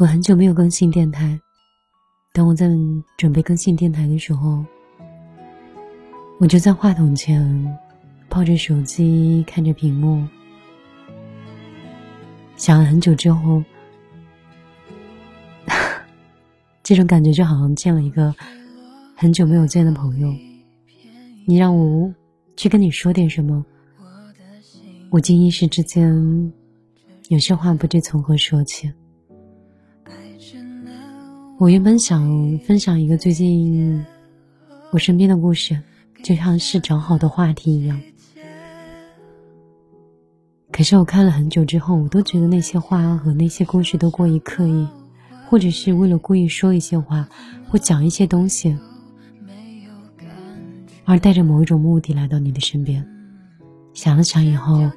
我很久没有更新电台，当我在准备更新电台的时候，我就在话筒前抱着手机看着屏幕，想了很久之后，这种感觉就好像见了一个很久没有见的朋友。你让我去跟你说点什么，我竟一时之间有些话不知从何说起。我原本想分享一个最近我身边的故事，就像是找好的话题一样。可是我看了很久之后，我都觉得那些话和那些故事都过于刻意，或者是为了故意说一些话或讲一些东西，而带着某一种目的来到你的身边。想了想以后，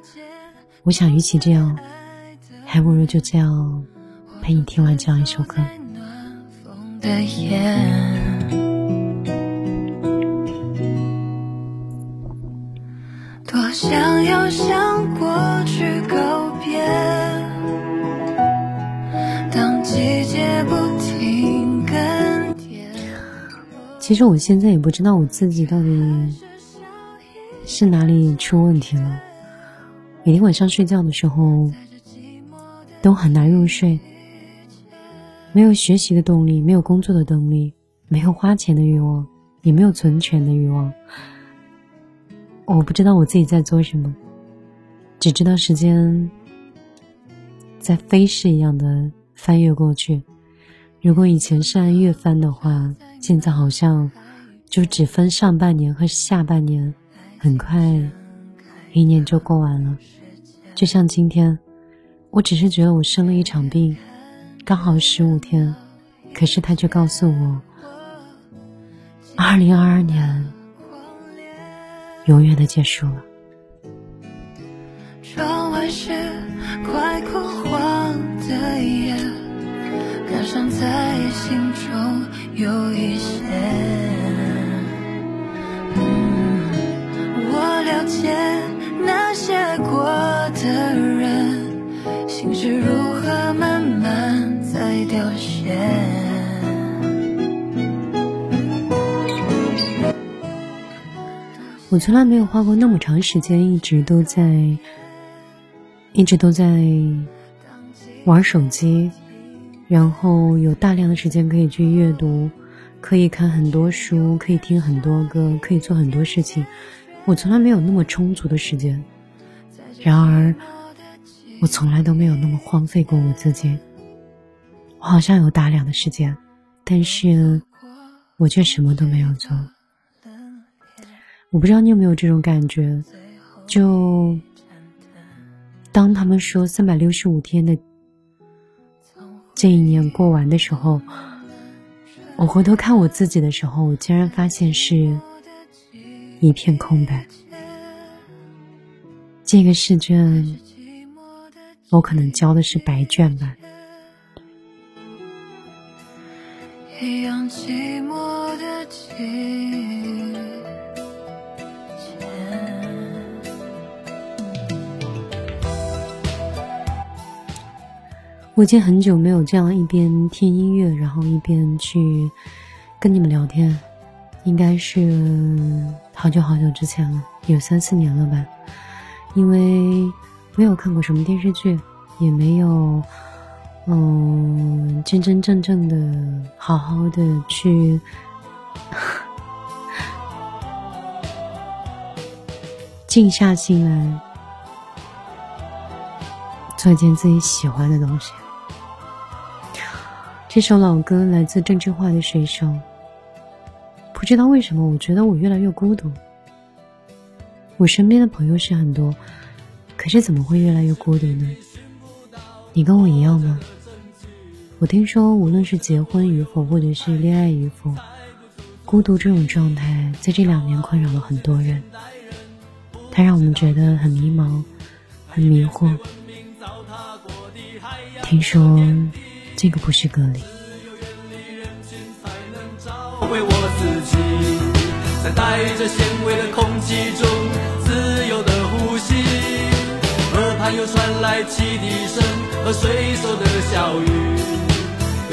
我想，与其这样，还不如就这样陪你听完这样一首歌。的眼，多想要向过去告别。当季节不停更迭。其实我现在也不知道我自己到底是哪里出问题了。每天晚上睡觉的时候都很难入睡。没有学习的动力，没有工作的动力，没有花钱的欲望，也没有存钱的欲望。我不知道我自己在做什么，只知道时间在飞逝一样的翻越过去。如果以前是按月翻的话，现在好像就只分上半年和下半年，很快一年就过完了。就像今天，我只是觉得我生了一场病。刚好十五天，可是他却告诉我，二零二二年永远的结束了。窗外是快枯黄的叶，感伤在心中有一些。我了解那些过的人，我从来没有花过那么长时间，一直都在，一直都在玩手机，然后有大量的时间可以去阅读，可以看很多书，可以听很多歌，可以做很多事情。我从来没有那么充足的时间，然而，我从来都没有那么荒废过我自己。我好像有大量的时间，但是我却什么都没有做。我不知道你有没有这种感觉，就当他们说三百六十五天的这一年过完的时候，我回头看我自己的时候，我竟然发现是一片空白。这个试卷，我可能交的是白卷吧。一样寂寞的我已经很久没有这样一边听音乐，然后一边去跟你们聊天，应该是好久好久之前了，有三四年了吧。因为没有看过什么电视剧，也没有。嗯，真真正正的好好的去 静下心来做一件自己喜欢的东西。这首老歌来自郑智化的《水手》。不知道为什么，我觉得我越来越孤独。我身边的朋友是很多，可是怎么会越来越孤独呢？你跟我一样吗？我听说，无论是结婚与否，或者是恋爱与否，孤独这种状态在这两年困扰了很多人。它让我们觉得很迷茫，很迷惑。听说这个不是隔离。在带着纤维的空气中自由的呼吸，耳畔又传来汽笛声和水手的笑语。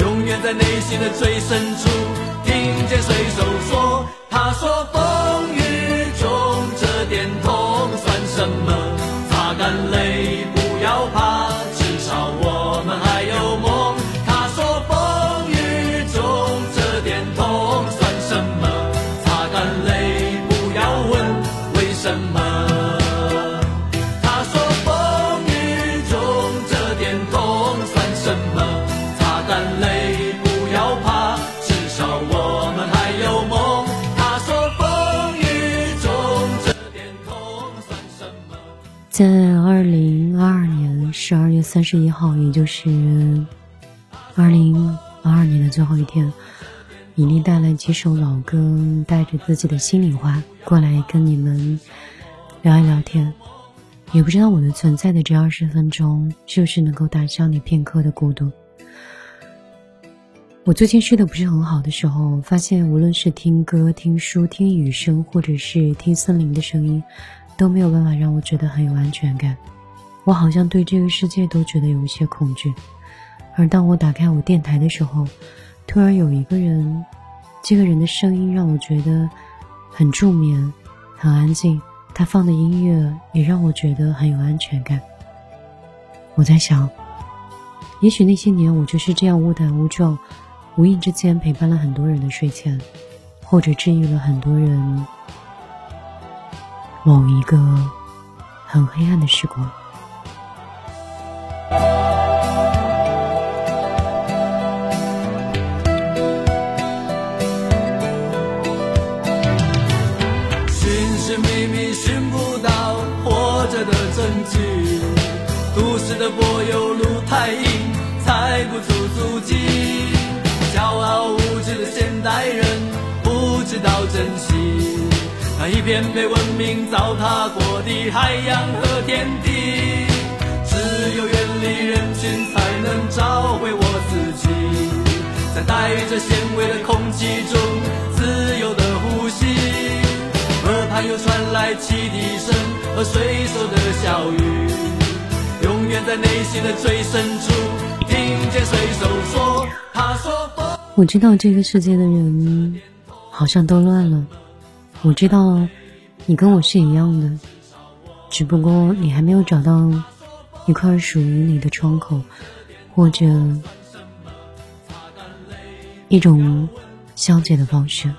永远在内心的最深处，听见水手说：“他说风雨中这点痛算什么？擦干泪，不要怕，零二二年十二月三十一号，也就是二零二二年的最后一天，米粒带来几首老歌，带着自己的心里话过来跟你们聊一聊天。也不知道我的存在的这二十分钟，是不是能够打消你片刻的孤独。我最近睡得不是很好的时候，发现无论是听歌、听书、听雨声，或者是听森林的声音。都没有办法让我觉得很有安全感，我好像对这个世界都觉得有一些恐惧。而当我打开我电台的时候，突然有一个人，这个人的声音让我觉得很助眠、很安静。他放的音乐也让我觉得很有安全感。我在想，也许那些年我就是这样误打误撞，无意之间陪伴了很多人的睡前，或者治愈了很多人。某一个很黑暗的时光，的柏油路太硬，踩不出足迹。骄傲无知的现代人不知道珍惜。那一片被文明糟蹋过的海洋和天地，只有远离人群，才能找回我自己。在带着咸味的空气中，自由的呼吸。耳畔又传来汽笛声和水手的笑语，远在内心的最深处，听见水手说：“他说。”我知道这个世界的人好像都乱了。我知道，你跟我是一样的，只不过你还没有找到一块属于你的窗口，或者一种消解的方式。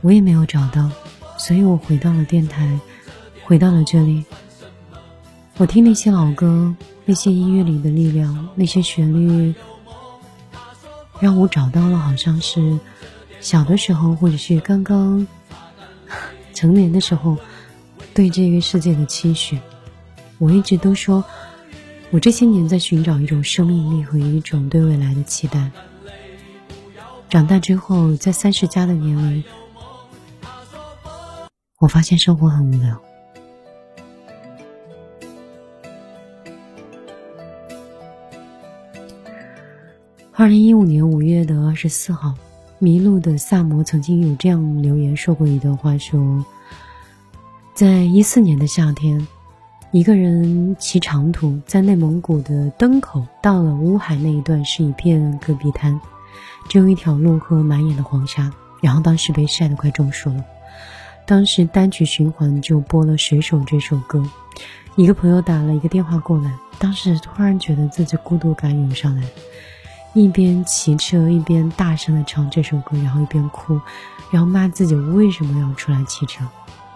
我也没有找到，所以我回到了电台，回到了这里。我听那些老歌，那些音乐里的力量，那些旋律，让我找到了，好像是小的时候，或者是刚刚。成年的时候，对这个世界的期许，我一直都说，我这些年在寻找一种生命力和一种对未来的期待。长大之后，在三十加的年龄，我发现生活很无聊。二零一五年五月的二十四号。迷路的萨摩曾经有这样留言说过一段话：说，在一四年的夏天，一个人骑长途在内蒙古的登口，到了乌海那一段是一片戈壁滩，只有一条路和满眼的黄沙。然后当时被晒得快中暑了，当时单曲循环就播了《水手》这首歌。一个朋友打了一个电话过来，当时突然觉得自己孤独感涌上来。一边骑车一边大声的唱这首歌，然后一边哭，然后骂自己为什么要出来骑车，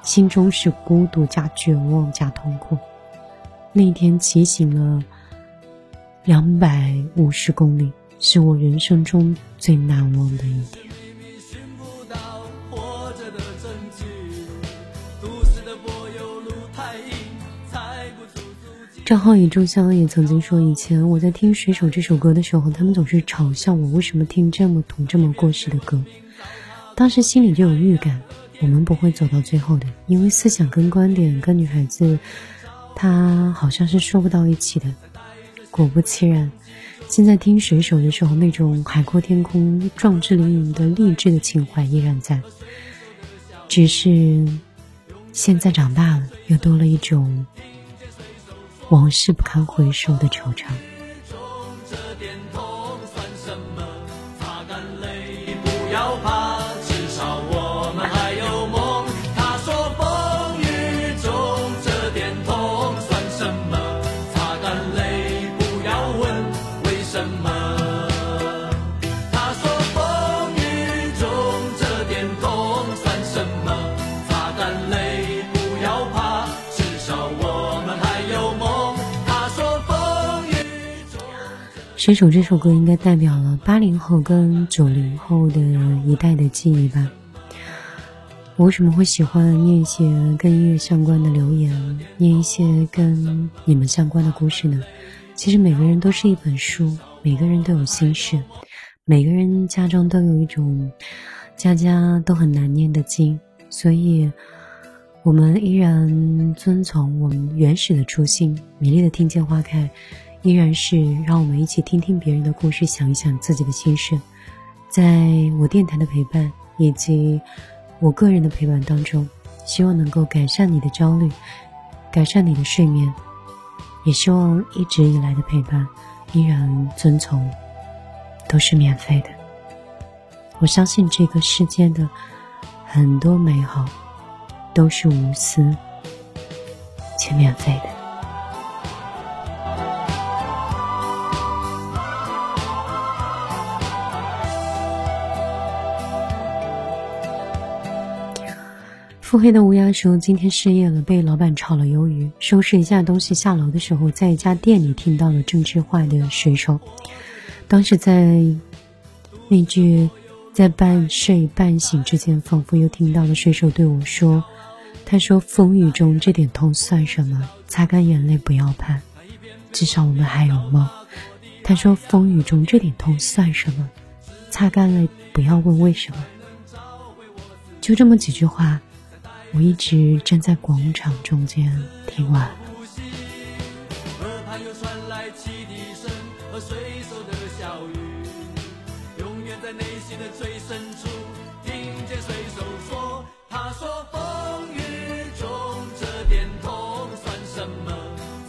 心中是孤独加绝望加痛苦。那天骑行了两百五十公里，是我人生中最难忘的一天。张浩宇、仲香也曾经说，以前我在听《水手》这首歌的时候，他们总是嘲笑我为什么听这么土、这么过时的歌。当时心里就有预感，我们不会走到最后的，因为思想跟观点跟女孩子，她好像是说不到一起的。果不其然，现在听《水手》的时候，那种海阔天空、壮志凌云的励志的情怀依然在，只是现在长大了，又多了一种。往事不堪回首的惆怅。水手这首歌应该代表了八零后跟九零后的一代的记忆吧。我为什么会喜欢念一些跟音乐相关的留言，念一些跟你们相关的故事呢？其实每个人都是一本书，每个人都有心事，每个人家中都有一种家家都很难念的经，所以我们依然遵从我们原始的初心，美丽的听见花开。依然是让我们一起听听别人的故事，想一想自己的心事。在我电台的陪伴以及我个人的陪伴当中，希望能够改善你的焦虑，改善你的睡眠，也希望一直以来的陪伴依然遵从，都是免费的。我相信这个世界的很多美好都是无私且免费的。腹黑的乌鸦说：“今天失业了，被老板炒了鱿鱼。收拾一下东西下楼的时候，在一家店里听到了郑智化的水手。当时在那句在半睡半醒之间，仿佛又听到了水手对我说：‘他说风雨中这点痛算什么？擦干眼泪不要怕，至少我们还有梦。’他说风雨中这点痛算什么？擦干泪不要问为什么。就这么几句话。”我一直站在广场中间听外呼吸耳畔又传来汽笛声和水手的小雨永远在内心的最深处听见水手说他说风雨中这点痛算什么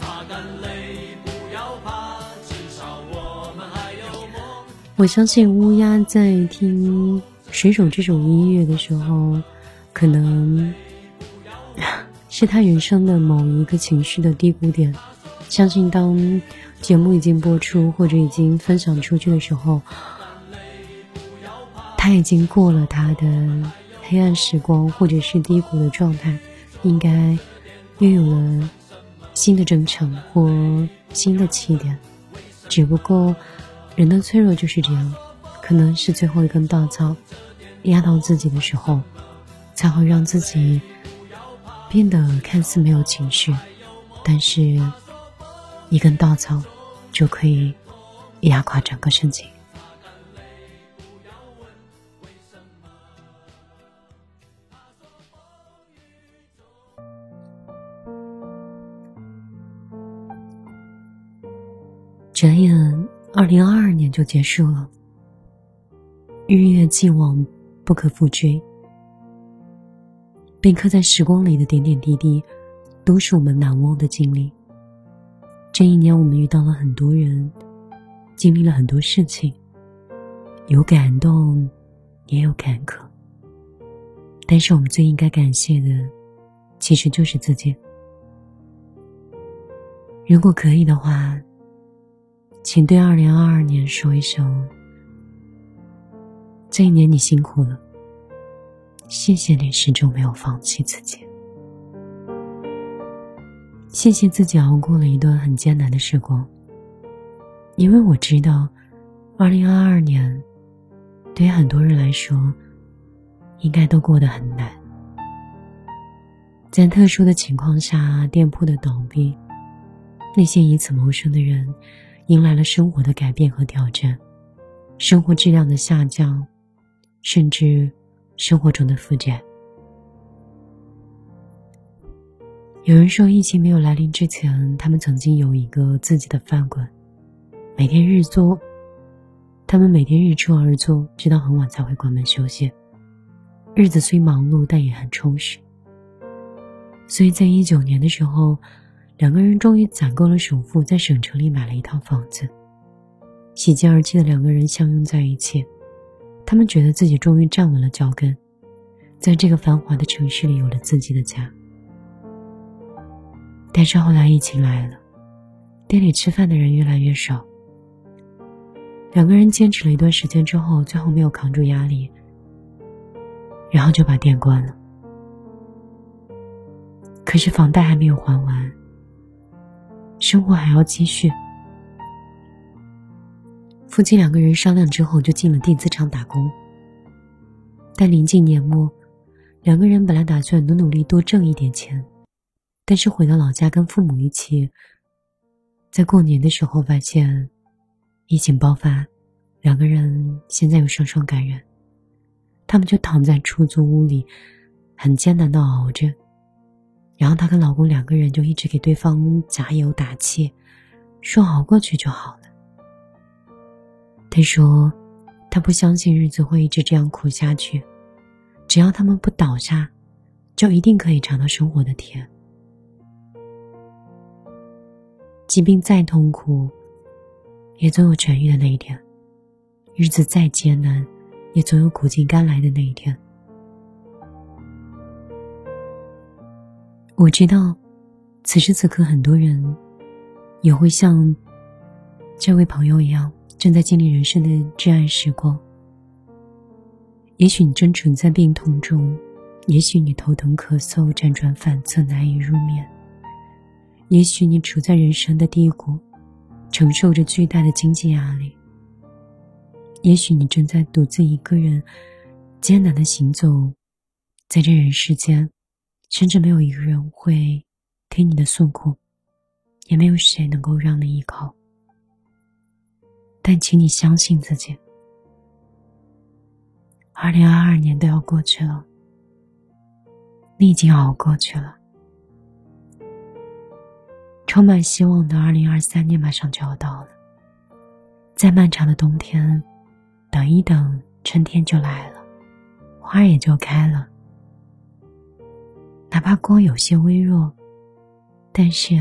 擦干泪不要怕至少我们还有梦我相信乌鸦在听水手这首音乐的时候可能是他人生的某一个情绪的低谷点。相信当节目已经播出或者已经分享出去的时候，他已经过了他的黑暗时光或者是低谷的状态，应该又有了新的征程或新的起点。只不过人的脆弱就是这样，可能是最后一根稻草压到自己的时候，才会让自己。变得看似没有情绪，但是一根稻草就可以压垮整个世界。转眼，二零二二年就结束了，日月既往，不可复追。被刻在时光里的点点滴滴，都是我们难忘的经历。这一年，我们遇到了很多人，经历了很多事情，有感动，也有坎坷。但是，我们最应该感谢的，其实就是自己。如果可以的话，请对二零二二年说一声：这一年你辛苦了。谢谢你始终没有放弃自己，谢谢自己熬过了一段很艰难的时光。因为我知道，二零二二年对很多人来说，应该都过得很难。在特殊的情况下，店铺的倒闭，那些以此谋生的人，迎来了生活的改变和挑战，生活质量的下降，甚至。生活中的负债。有人说，疫情没有来临之前，他们曾经有一个自己的饭馆，每天日租。他们每天日出而作，直到很晚才会关门休息。日子虽忙碌，但也很充实。所以在一九年的时候，两个人终于攒够了首付，在省城里买了一套房子。喜极而泣的两个人相拥在一起。他们觉得自己终于站稳了脚跟，在这个繁华的城市里有了自己的家。但是后来疫情来了，店里吃饭的人越来越少。两个人坚持了一段时间之后，最后没有扛住压力，然后就把店关了。可是房贷还没有还完，生活还要继续。夫妻两个人商量之后，就进了电子厂打工。但临近年末，两个人本来打算努努力多挣一点钱，但是回到老家跟父母一起，在过年的时候发现。疫情爆发，两个人现在又双双感染，他们就躺在出租屋里，很艰难的熬着。然后她跟老公两个人就一直给对方加油打气，说熬过去就好了。他说，他不相信日子会一直这样苦下去，只要他们不倒下，就一定可以尝到生活的甜。疾病再痛苦。也总有痊愈的那一天，日子再艰难，也总有苦尽甘来的那一天。我知道，此时此刻，很多人也会像这位朋友一样，正在经历人生的至暗时光。也许你正处在病痛中，也许你头疼咳嗽、辗转反侧、难以入眠，也许你处在人生的低谷。承受着巨大的经济压力，也许你正在独自一个人艰难的行走在这人世间，甚至没有一个人会听你的诉苦，也没有谁能够让你依靠。但请你相信自己，二零二二年都要过去了，你已经熬过去了。充满希望的二零二三年马上就要到了，在漫长的冬天，等一等，春天就来了，花也就开了。哪怕光有些微弱，但是，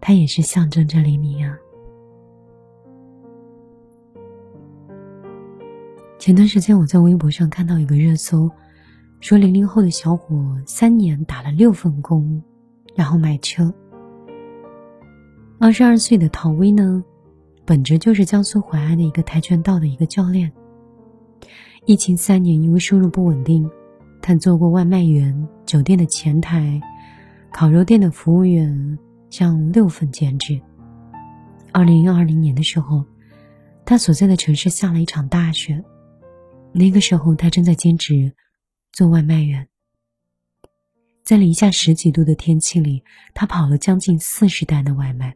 它也是象征着黎明啊。前段时间我在微博上看到一个热搜，说零零后的小伙三年打了六份工，然后买车。二十二岁的陶威呢，本职就是江苏淮安的一个跆拳道的一个教练。疫情三年，因为收入不稳定，他做过外卖员、酒店的前台、烤肉店的服务员，像六份兼职。二零二零年的时候，他所在的城市下了一场大雪，那个时候他正在兼职做外卖员。在零下十几度的天气里，他跑了将近四十单的外卖。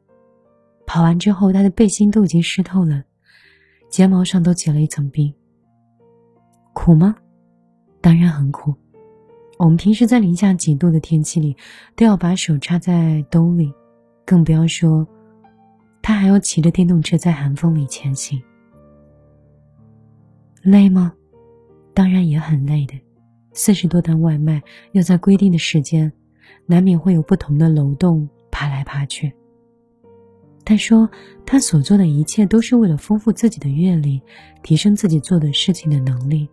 跑完之后，他的背心都已经湿透了，睫毛上都结了一层冰。苦吗？当然很苦。我们平时在零下几度的天气里，都要把手插在兜里，更不要说他还要骑着电动车在寒风里前行。累吗？当然也很累的。四十多单外卖，要在规定的时间，难免会有不同的楼栋爬来爬去。他说：“他所做的一切都是为了丰富自己的阅历，提升自己做的事情的能力，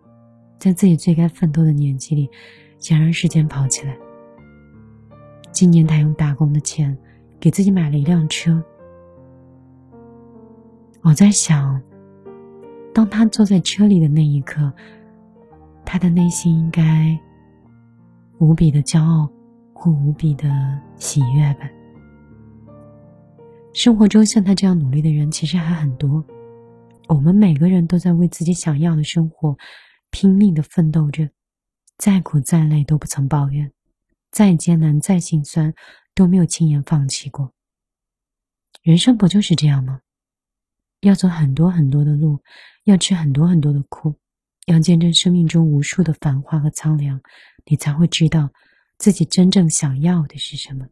在自己最该奋斗的年纪里，想让时间跑起来。今年他用打工的钱给自己买了一辆车。我在想，当他坐在车里的那一刻，他的内心应该无比的骄傲，或无比的喜悦吧。”生活中像他这样努力的人其实还很多，我们每个人都在为自己想要的生活拼命的奋斗着，再苦再累都不曾抱怨，再艰难再心酸都没有轻言放弃过。人生不就是这样吗？要走很多很多的路，要吃很多很多的苦，要见证生命中无数的繁华和苍凉，你才会知道自己真正想要的是什么。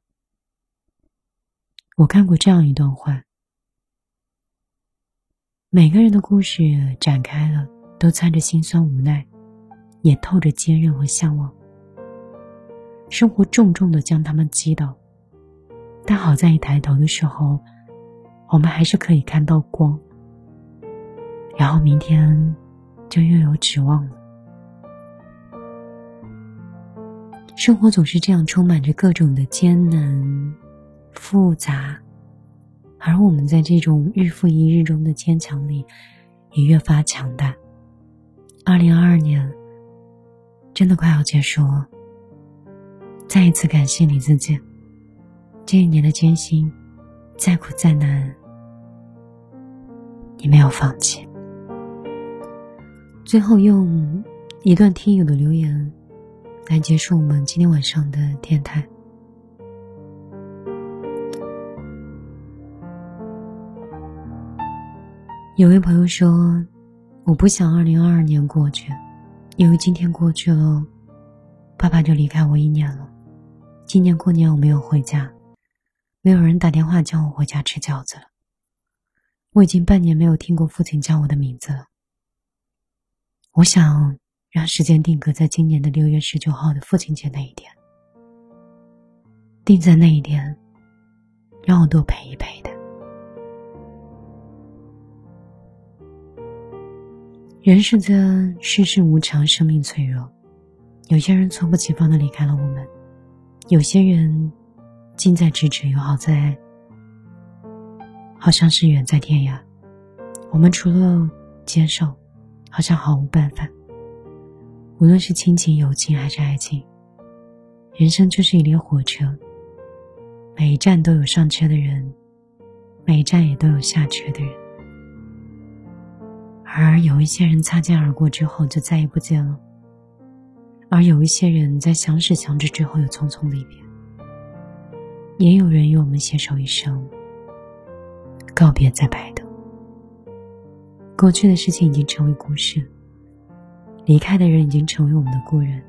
我看过这样一段话：每个人的故事展开了，都掺着心酸无奈，也透着坚韧和向往。生活重重的将他们击倒，但好在一抬头的时候，我们还是可以看到光。然后明天就又有指望了。生活总是这样，充满着各种的艰难、复杂，而我们在这种日复一日中的坚强里，也越发强大。二零二二年真的快要结束了，再一次感谢你自己，这一年的艰辛，再苦再难，你没有放弃。最后用一段听友的留言。来结束我们今天晚上的电台。有位朋友说：“我不想二零二二年过去，因为今天过去了，爸爸就离开我一年了。今年过年我没有回家，没有人打电话叫我回家吃饺子了。我已经半年没有听过父亲叫我的名字了。我想。”让时间定格在今年的六月十九号的父亲节那一天，定在那一天，让我多陪一陪他。人世间世事无常，生命脆弱，有些人猝不及防的离开了我们，有些人近在咫尺，又好在，好像是远在天涯。我们除了接受，好像毫无办法。无论是亲情、友情还是爱情，人生就是一列火车，每一站都有上车的人，每一站也都有下车的人。而有一些人擦肩而过之后就再也不见了，而有一些人在相识相知之后又匆匆离别。也有人与我们携手一生，告别在白头。过去的事情已经成为故事。离开的人已经成为我们的故人。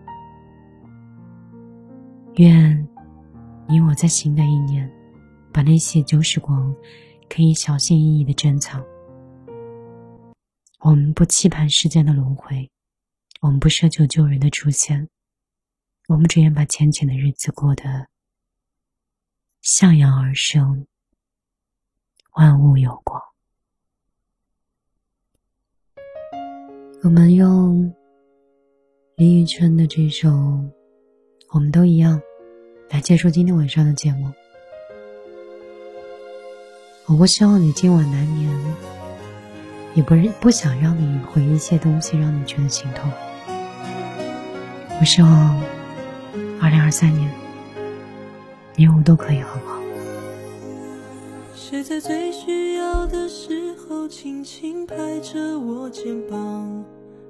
愿你我在新的一年，把那些旧时光可以小心翼翼的珍藏。我们不期盼世间的轮回，我们不奢求旧人的出现，我们只愿把浅浅的日子过得向阳而生，万物有光。们用。李宇春的这首《我们都一样》，来结束今天晚上的节目。我不希望你今晚难眠，也不是不想让你回忆一些东西，让你觉得心痛。我希望二零二三年，你我都可以很好。谁在最需要的时候轻轻拍着我肩膀？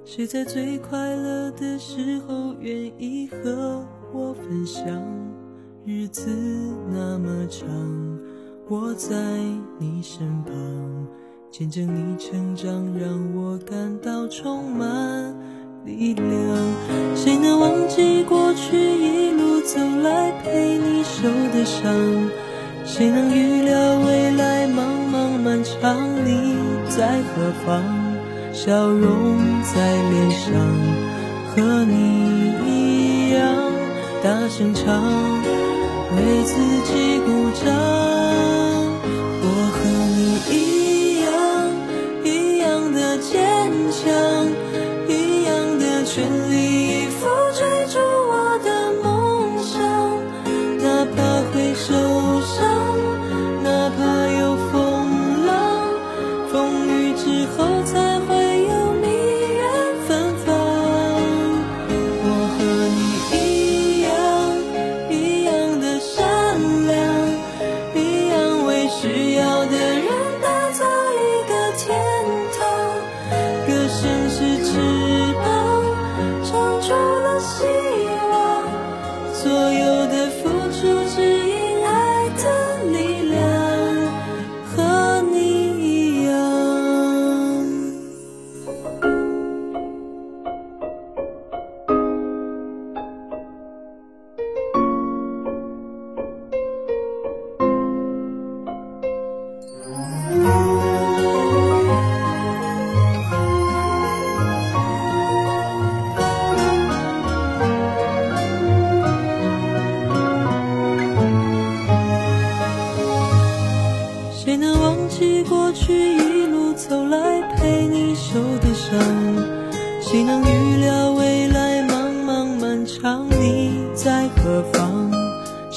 谁在最快乐的时候愿意和我分享？日子那么长，我在你身旁，见证你成长，让我感到充满力量。谁能忘记过去一路走来陪你受的伤？谁能预料未来茫茫漫长，你在何方？笑容在脸上，和你一样大声唱，为自己鼓掌。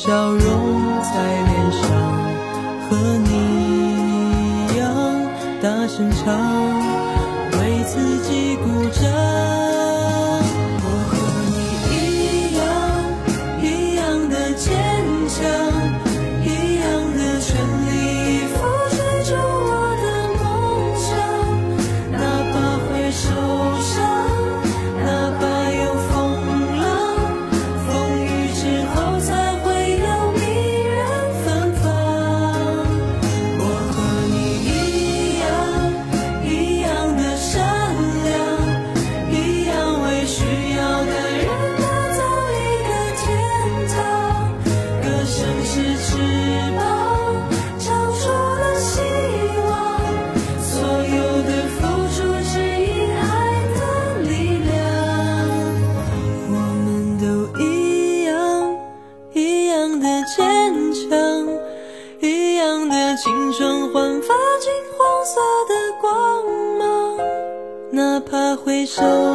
笑容怕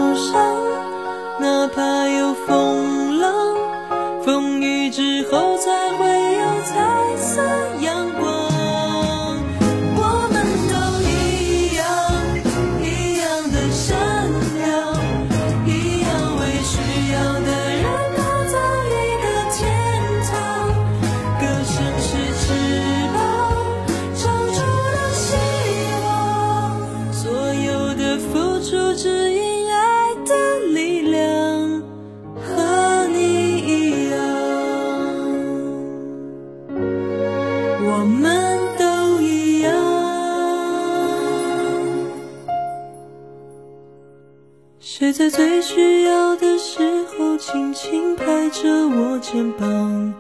肩膀？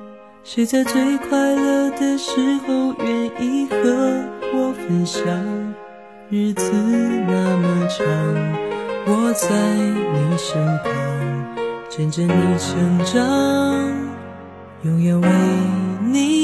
谁在最快乐的时候愿意和我分享？日子那么长，我在你身旁，见证你成长，永远为你。